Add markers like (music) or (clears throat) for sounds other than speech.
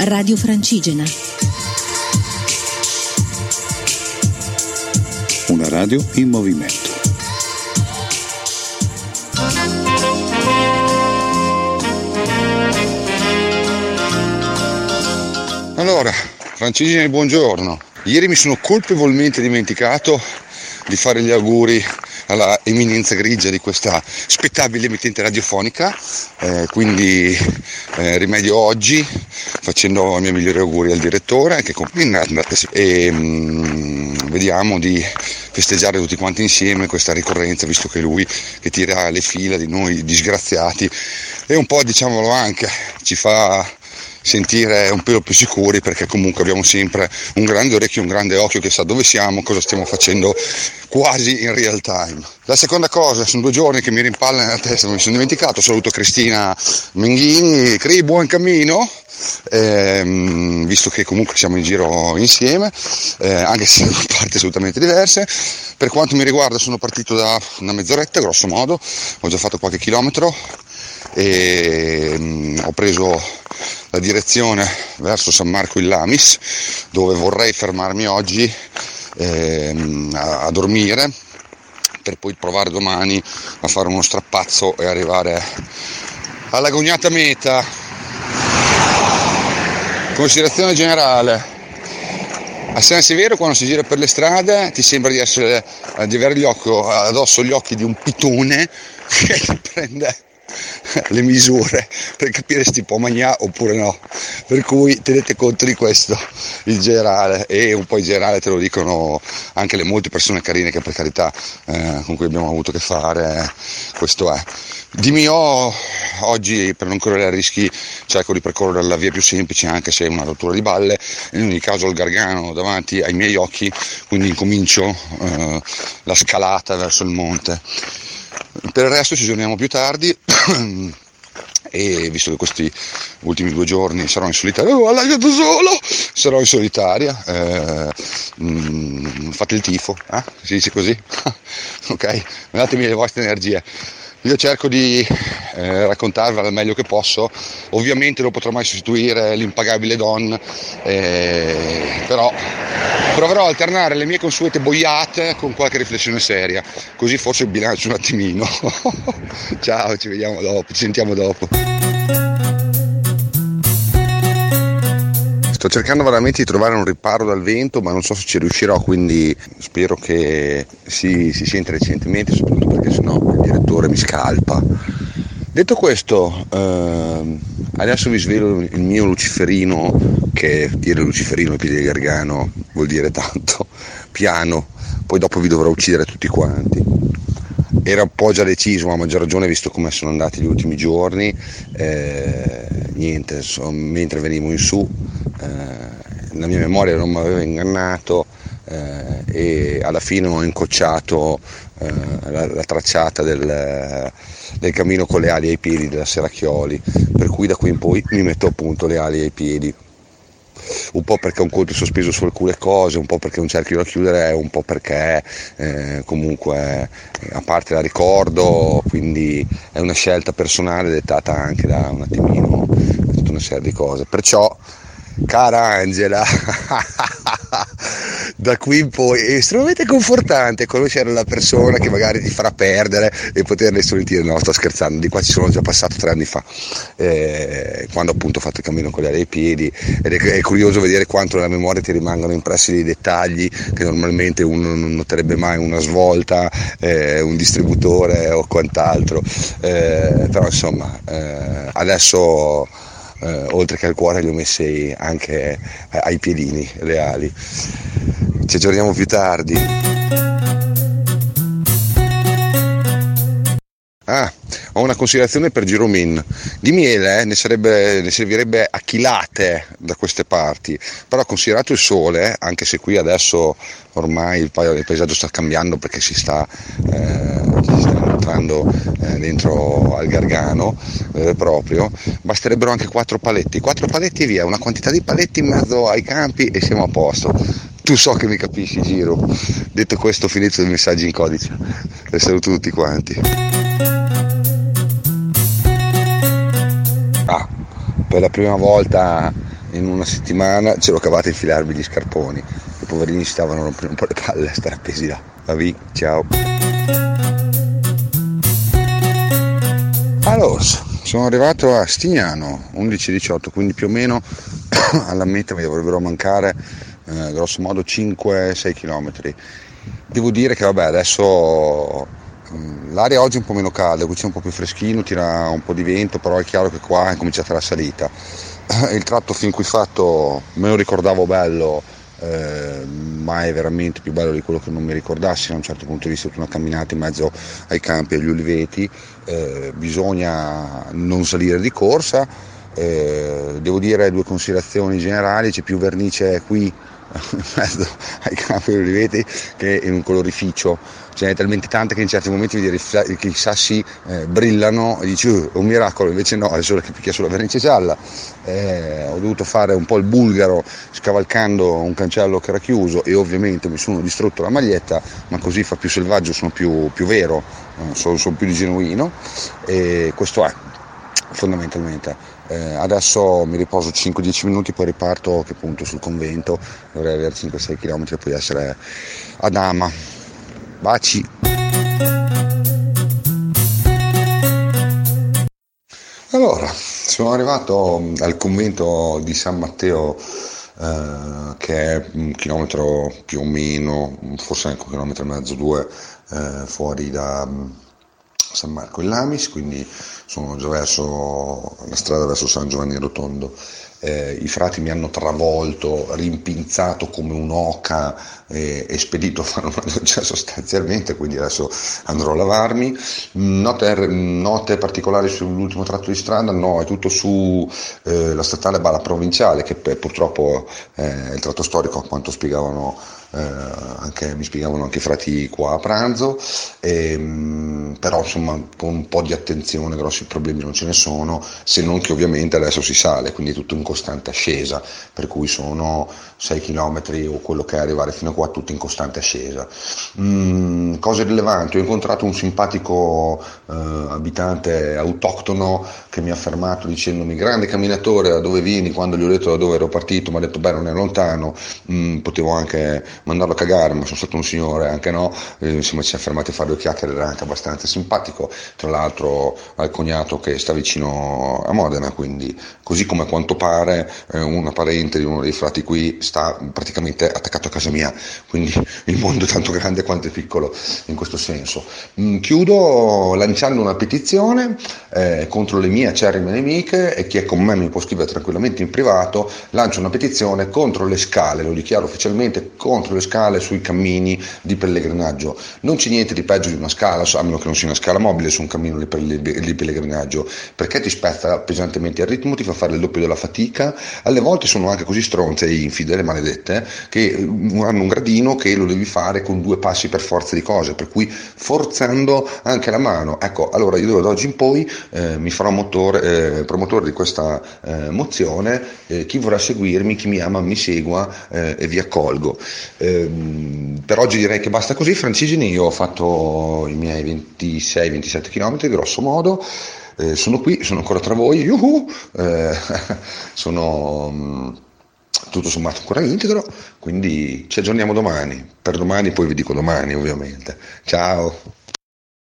Radio Francigena. Una radio in movimento. Allora, Francigeni, buongiorno. Ieri mi sono colpevolmente dimenticato di fare gli auguri alla eminenza grigia di questa spettabile emittente radiofonica, eh, quindi eh, rimedio oggi facendo i miei migliori auguri al direttore che compie e mh, vediamo di festeggiare tutti quanti insieme questa ricorrenza visto che lui che tira le fila di noi disgraziati. E un po' diciamolo anche ci fa sentire un pelo più sicuri perché comunque abbiamo sempre un grande orecchio, un grande occhio che sa dove siamo, cosa stiamo facendo quasi in real time. La seconda cosa, sono due giorni che mi rimpalla nella testa, mi sono dimenticato, saluto Cristina Menghini, Cri, buon cammino, ehm, visto che comunque siamo in giro insieme, eh, anche se in (laughs) parti assolutamente diverse. Per quanto mi riguarda sono partito da una mezz'oretta, grosso modo, ho già fatto qualche chilometro e ehm, ho preso la direzione verso San Marco in Lamis dove vorrei fermarmi oggi ehm, a, a dormire per poi provare domani a fare uno strappazzo e arrivare alla gognata meta. Considerazione generale. A San Severo quando si gira per le strade ti sembra di, essere, di avere gli occhi, addosso gli occhi di un pitone (laughs) che ti prende (laughs) le misure per capire se ti può mangiare oppure no. Per cui tenete conto di questo il generale e un po' in generale te lo dicono anche le molte persone carine che per carità eh, con cui abbiamo avuto a che fare, questo è. Di mio oggi per non correre rischi cerco di percorrere la via più semplice anche se è una rottura di balle, in ogni caso il gargano davanti ai miei occhi, quindi incomincio eh, la scalata verso il monte. Per il resto ci giorniamo più tardi (clears throat) e visto che questi ultimi due giorni sarò in solitaria, oh, allagato solo, sarò in solitaria, eh, mh, mm, fate il tifo, eh? si dice così, (laughs) ok? Datemi le vostre energie. Io cerco di eh, raccontarvela al meglio che posso, ovviamente non potrò mai sostituire l'impagabile Don, eh, però proverò a alternare le mie consuete boiate con qualche riflessione seria, così forse bilancio un attimino. (laughs) Ciao, ci vediamo dopo, ci sentiamo dopo. Sto cercando veramente di trovare un riparo dal vento, ma non so se ci riuscirò, quindi spero che si, si senta recentemente, soprattutto perché sennò il direttore mi scalpa. Detto questo, ehm, adesso vi svelo il mio luciferino, che dire luciferino ai piedi di Gargano vuol dire tanto, (laughs) piano, poi dopo vi dovrò uccidere tutti quanti. Era un po' già deciso, a maggior ragione visto come sono andati gli ultimi giorni, eh, niente, so, mentre venivo in su, eh, la mia memoria non mi aveva ingannato eh, e alla fine ho incocciato eh, la, la, tracciata del, del, cammino con le ali ai piedi della Seracchioli, per cui da qui in poi mi metto appunto le ali ai piedi un po' perché ho un conto sospeso su alcune cose, un po' perché un cerchio da chiudere, un po' perché eh, comunque a parte la ricordo, quindi è una scelta personale dettata anche da un attimino tutta una serie di cose. Perciò cara Angela, (laughs) da qui in poi è estremamente confortante conoscere la persona che magari ti farà perdere e poterle solitire. No, sto scherzando, di qua ci sono già passato tre anni fa, eh, quando appunto ho fatto il cammino con gli ai piedi ed è, è, curioso vedere quanto nella memoria ti rimangano impressi dei dettagli che normalmente uno non noterebbe mai, una svolta, eh, un distributore o quant'altro. Eh, però insomma, eh, adesso eh, oltre che al cuore li ho messi anche ai piedini reali. Ci aggiorniamo più tardi. Ah, ho una considerazione per Giromin. Di miele eh, ne, sarebbe, ne, servirebbe a chilate da queste parti, però considerato il sole, anche se qui adesso ormai il, il paesaggio sta cambiando perché si sta, eh, si sta entrando eh, dentro al Gargano eh, proprio, basterebbero anche quattro paletti, quattro paletti e via, una quantità di paletti in mezzo ai campi e siamo a posto. Tu so che mi capisci Giro. Detto questo finito il messaggio in codice. E saluto tutti quanti. Ah, per la prima volta in una settimana ce l'ho cavata a infilarmi gli scarponi. I poverini stavano rompendo un po' le palle a stare appesi là. Vabbè, ciao. Allora, sono arrivato a Stignano 11-18, quindi più o meno (coughs) alla meta mi dovrebbero mancare eh, grosso modo 5-6 km. Devo dire che vabbè, adesso mm, l'aria oggi è un po' meno calda, qui c'è un po' più freschino, tira un po' di vento, però è chiaro che qua è cominciata la salita. (laughs) Il tratto fin qui fatto me lo ricordavo bello, eh, ma è veramente più bello di quello che non mi ricordassi da un certo punto di vista, tutta una camminata in mezzo ai campi, agli uliveti, eh, bisogna non salire di corsa, eh, devo dire due considerazioni generali, c'è più vernice qui in mezzo ai campi oliveti che in un colorificio. Ce n'è talmente tante che in certi momenti vedi che i sassi eh, brillano e dici uh, un miracolo invece no è solo che picchia sulla vernice gialla. Eh, ho dovuto fare un po' il bulgaro scavalcando un cancello che era chiuso e ovviamente mi sono distrutto la maglietta ma così fa più selvaggio sono più, più vero eh, sono, sono più di genuino. E questo è fondamentalmente eh, adesso mi riposo 5-10 minuti, poi riparto che punto sul convento, dovrei avere 5-6 km e poi essere ad Ama. Baci! Allora, sono arrivato al convento di San Matteo eh, che è un chilometro più o meno, forse anche un chilometro e mezzo, due, eh, fuori da San Marco in Lamis, quindi sono già verso la strada verso San Giovanni Rotondo. Eh, I frati mi hanno travolto, rimpinzato come un'oca eh, e spedito a fare una doccia sostanzialmente, quindi adesso andrò a lavarmi. Note, note particolari sull'ultimo tratto di strada? No, è tutto su eh, statale Bala Provinciale, che purtroppo è il tratto storico, a quanto spiegavano eh, anche, mi spiegavano anche i frati qua a pranzo, e, ehm, però insomma con un po' di attenzione grossi problemi non ce ne sono, se non che ovviamente adesso si sale, quindi è tutto in costante ascesa, per cui sono 6 km o quello che è arrivare fino a qua tutto in costante ascesa. Mm, cose rilevanti, ho incontrato un simpatico eh, abitante autoctono che mi ha fermato dicendomi grande camminatore da dove vieni, quando gli ho detto da dove ero partito, mi ha detto beh non è lontano, mm, potevo anche mandarlo a cagare, ma sono stato un signore, anche no, eh, insomma ci siamo fermati a fare due chiacchiere, era anche abbastanza simpatico, tra l'altro al cognato che sta vicino a Modena, quindi così come a quanto pare eh, una parente di uno dei frati qui sta praticamente attaccato a casa mia, quindi (laughs) il mondo è tanto grande quanto è piccolo in questo senso. Mm, chiudo lanciando una petizione eh, contro le mie acerrime nemiche e chi è con me mi può scrivere tranquillamente in privato, lancio una petizione contro le scale, lo dichiaro ufficialmente, contro contro le scale sui cammini di pellegrinaggio. Non c'è niente di peggio di una scala, a meno che non sia una scala mobile su un cammino di pellegrinaggio, perché ti spezza pesantemente il ritmo, ti fa fare il doppio della fatica. Alle volte sono anche così stronze e infidele, maledette, che hanno un gradino che lo devi fare con due passi per forza di cose, per cui forzando anche la mano. Ecco, allora io da oggi in poi eh, mi farò motore, eh, promotore di questa eh, mozione, eh, chi vorrà seguirmi, chi mi ama mi segua eh, e vi accolgo. Ehm, per oggi direi che basta così, Francigeni, io ho fatto i miei 26-27 km grosso modo, eh, sono qui, sono ancora tra voi, yuhu, eh, (laughs) sono mm, tutto sommato ancora integro, quindi ci aggiorniamo domani, per domani poi vi dico domani ovviamente. Ciao!